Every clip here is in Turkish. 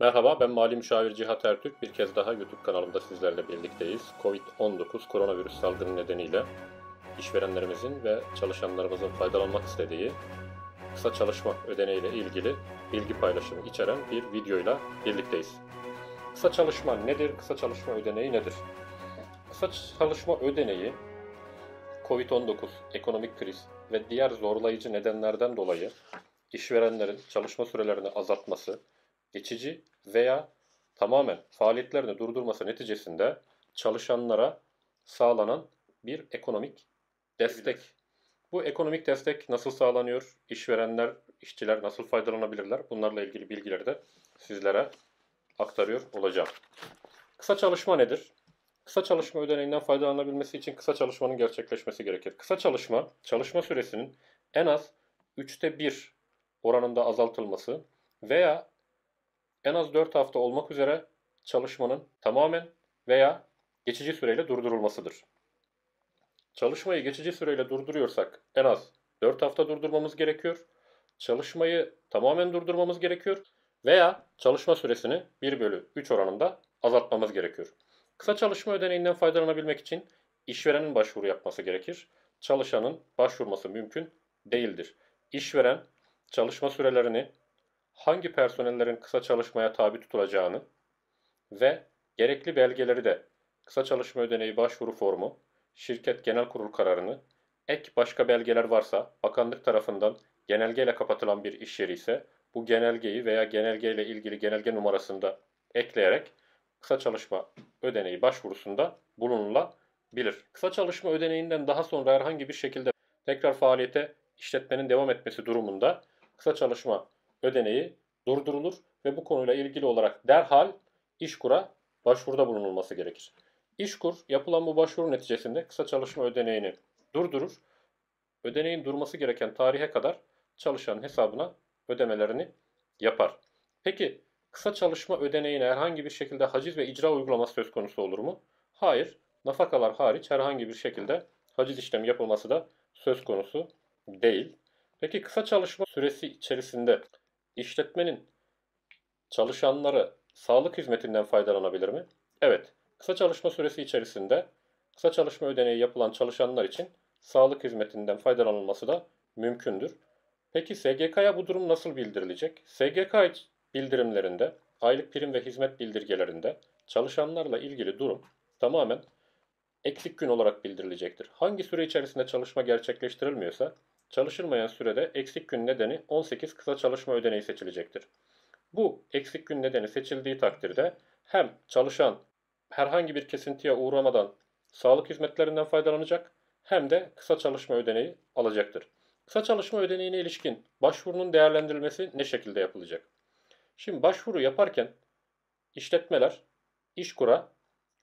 Merhaba, ben Mali Müşavir Cihat Ertürk. Bir kez daha YouTube kanalımda sizlerle birlikteyiz. Covid-19 koronavirüs salgını nedeniyle işverenlerimizin ve çalışanlarımızın faydalanmak istediği kısa çalışma ödeneği ile ilgili bilgi paylaşımı içeren bir videoyla birlikteyiz. Kısa çalışma nedir? Kısa çalışma ödeneği nedir? Kısa çalışma ödeneği Covid-19, ekonomik kriz ve diğer zorlayıcı nedenlerden dolayı işverenlerin çalışma sürelerini azaltması, geçici veya tamamen faaliyetlerini durdurması neticesinde çalışanlara sağlanan bir ekonomik destek. Bu ekonomik destek nasıl sağlanıyor? İşverenler, işçiler nasıl faydalanabilirler? Bunlarla ilgili bilgileri de sizlere aktarıyor olacağım. Kısa çalışma nedir? Kısa çalışma ödeneğinden faydalanabilmesi için kısa çalışmanın gerçekleşmesi gerekir. Kısa çalışma, çalışma süresinin en az 3'te 1 oranında azaltılması veya en az 4 hafta olmak üzere çalışmanın tamamen veya geçici süreyle durdurulmasıdır. Çalışmayı geçici süreyle durduruyorsak en az 4 hafta durdurmamız gerekiyor. Çalışmayı tamamen durdurmamız gerekiyor veya çalışma süresini 1 bölü 3 oranında azaltmamız gerekiyor. Kısa çalışma ödeneğinden faydalanabilmek için işverenin başvuru yapması gerekir. Çalışanın başvurması mümkün değildir. İşveren çalışma sürelerini hangi personellerin kısa çalışmaya tabi tutulacağını ve gerekli belgeleri de kısa çalışma ödeneği başvuru formu, şirket genel kurul kararını, ek başka belgeler varsa bakanlık tarafından genelgeyle kapatılan bir iş yeri ise bu genelgeyi veya genelgeyle ilgili genelge numarasında ekleyerek kısa çalışma ödeneği başvurusunda bulunulabilir. Kısa çalışma ödeneğinden daha sonra herhangi bir şekilde tekrar faaliyete işletmenin devam etmesi durumunda kısa çalışma ödeneği durdurulur ve bu konuyla ilgili olarak derhal İşkur'a başvuruda bulunulması gerekir. İşkur yapılan bu başvuru neticesinde kısa çalışma ödeneğini durdurur. Ödeneğin durması gereken tarihe kadar çalışanın hesabına ödemelerini yapar. Peki kısa çalışma ödeneğine herhangi bir şekilde haciz ve icra uygulaması söz konusu olur mu? Hayır. Nafakalar hariç herhangi bir şekilde haciz işlemi yapılması da söz konusu değil. Peki kısa çalışma süresi içerisinde işletmenin çalışanları sağlık hizmetinden faydalanabilir mi? Evet. Kısa çalışma süresi içerisinde kısa çalışma ödeneği yapılan çalışanlar için sağlık hizmetinden faydalanılması da mümkündür. Peki SGK'ya bu durum nasıl bildirilecek? SGK bildirimlerinde, aylık prim ve hizmet bildirgelerinde çalışanlarla ilgili durum tamamen eksik gün olarak bildirilecektir. Hangi süre içerisinde çalışma gerçekleştirilmiyorsa çalışılmayan sürede eksik gün nedeni 18 kısa çalışma ödeneği seçilecektir. Bu eksik gün nedeni seçildiği takdirde hem çalışan herhangi bir kesintiye uğramadan sağlık hizmetlerinden faydalanacak hem de kısa çalışma ödeneği alacaktır. Kısa çalışma ödeneğine ilişkin başvurunun değerlendirilmesi ne şekilde yapılacak? Şimdi başvuru yaparken işletmeler İşkur'a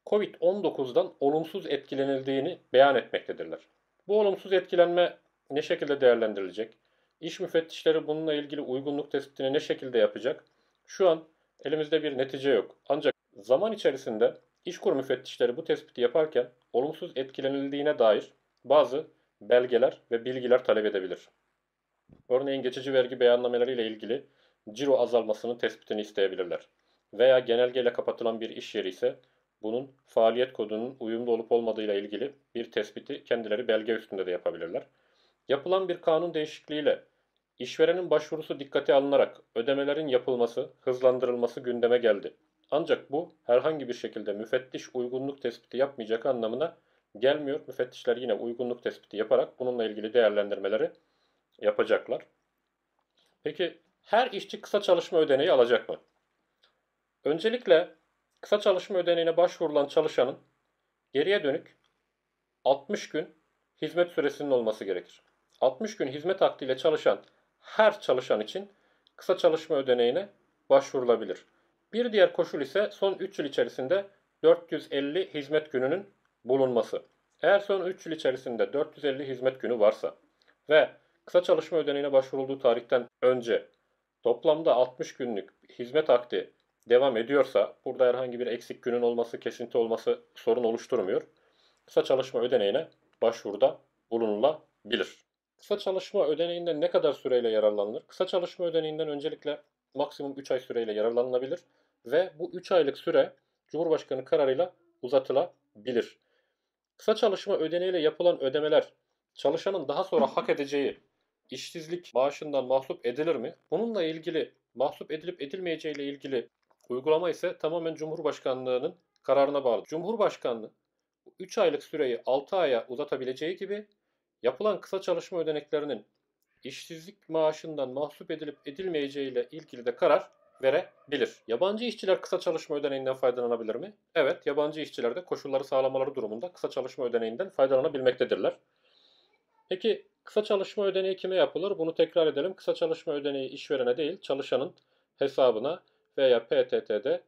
COVID-19'dan olumsuz etkilenildiğini beyan etmektedirler. Bu olumsuz etkilenme ne şekilde değerlendirilecek? İş müfettişleri bununla ilgili uygunluk tespitini ne şekilde yapacak? Şu an elimizde bir netice yok. Ancak zaman içerisinde İşkur müfettişleri bu tespiti yaparken olumsuz etkilenildiğine dair bazı belgeler ve bilgiler talep edebilir. Örneğin geçici vergi beyannameleri ile ilgili ciro azalmasının tespitini isteyebilirler. Veya genelgeyle kapatılan bir iş yeri ise bunun faaliyet kodunun uyumlu olup olmadığı ile ilgili bir tespiti kendileri belge üstünde de yapabilirler. Yapılan bir kanun değişikliğiyle işverenin başvurusu dikkate alınarak ödemelerin yapılması, hızlandırılması gündeme geldi. Ancak bu herhangi bir şekilde müfettiş uygunluk tespiti yapmayacak anlamına gelmiyor. Müfettişler yine uygunluk tespiti yaparak bununla ilgili değerlendirmeleri yapacaklar. Peki her işçi kısa çalışma ödeneği alacak mı? Öncelikle kısa çalışma ödeneğine başvurulan çalışanın geriye dönük 60 gün hizmet süresinin olması gerekir. 60 gün hizmet akdiyle çalışan her çalışan için kısa çalışma ödeneğine başvurulabilir. Bir diğer koşul ise son 3 yıl içerisinde 450 hizmet gününün bulunması. Eğer son 3 yıl içerisinde 450 hizmet günü varsa ve kısa çalışma ödeneğine başvurulduğu tarihten önce toplamda 60 günlük hizmet akdi devam ediyorsa burada herhangi bir eksik günün olması, kesinti olması sorun oluşturmuyor. Kısa çalışma ödeneğine başvuruda bulunulabilir. Kısa çalışma ödeneğinden ne kadar süreyle yararlanılır? Kısa çalışma ödeneğinden öncelikle maksimum 3 ay süreyle yararlanılabilir. ve bu 3 aylık süre Cumhurbaşkanı kararıyla uzatılabilir. Kısa çalışma ödeneğiyle yapılan ödemeler çalışanın daha sonra hak edeceği işsizlik maaşından mahsup edilir mi? Bununla ilgili mahsup edilip edilmeyeceği ile ilgili uygulama ise tamamen Cumhurbaşkanlığının kararına bağlı. Cumhurbaşkanlığı 3 aylık süreyi 6 aya uzatabileceği gibi yapılan kısa çalışma ödeneklerinin işsizlik maaşından mahsup edilip edilmeyeceği ile ilgili de karar verebilir. Yabancı işçiler kısa çalışma ödeneğinden faydalanabilir mi? Evet, yabancı işçiler de koşulları sağlamaları durumunda kısa çalışma ödeneğinden faydalanabilmektedirler. Peki kısa çalışma ödeneği kime yapılır? Bunu tekrar edelim. Kısa çalışma ödeneği işverene değil, çalışanın hesabına veya PTT'de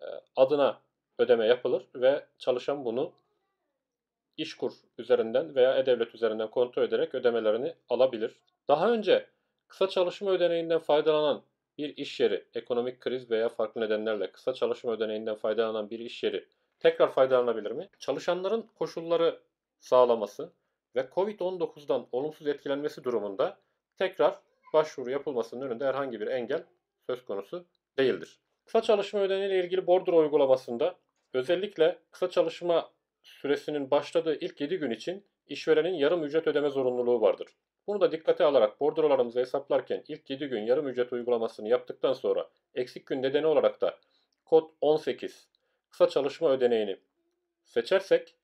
e, adına ödeme yapılır ve çalışan bunu İşkur üzerinden veya E-Devlet üzerinden kontrol ederek ödemelerini alabilir. Daha önce kısa çalışma ödeneğinden faydalanan bir iş yeri, ekonomik kriz veya farklı nedenlerle kısa çalışma ödeneğinden faydalanan bir iş yeri tekrar faydalanabilir mi? Çalışanların koşulları sağlaması ve COVID-19'dan olumsuz etkilenmesi durumunda tekrar başvuru yapılmasının önünde herhangi bir engel söz konusu değildir. Kısa çalışma ödeneği ile ilgili bordro uygulamasında özellikle kısa çalışma süresinin başladığı ilk 7 gün için işverenin yarım ücret ödeme zorunluluğu vardır. Bunu da dikkate alarak bordrolarımızı hesaplarken ilk 7 gün yarım ücret uygulamasını yaptıktan sonra eksik gün nedeni olarak da kod 18 kısa çalışma ödeneğini seçersek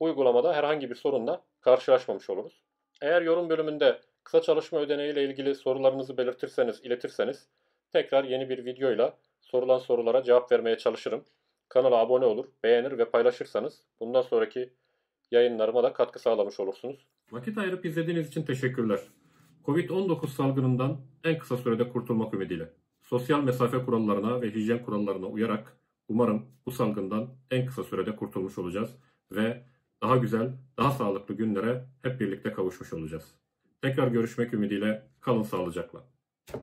uygulamada herhangi bir sorunla karşılaşmamış oluruz. Eğer yorum bölümünde kısa çalışma ödeneği ile ilgili sorularınızı belirtirseniz, iletirseniz tekrar yeni bir videoyla sorulan sorulara cevap vermeye çalışırım. Kanala abone olur, beğenir ve paylaşırsanız bundan sonraki yayınlarıma da katkı sağlamış olursunuz. Vakit ayırıp izlediğiniz için teşekkürler. Covid-19 salgınından en kısa sürede kurtulmak ümidiyle. Sosyal mesafe kurallarına ve hijyen kurallarına uyarak umarım bu salgından en kısa sürede kurtulmuş olacağız ve daha güzel, daha sağlıklı günlere hep birlikte kavuşmuş olacağız. Tekrar görüşmek ümidiyle kalın sağlıcakla.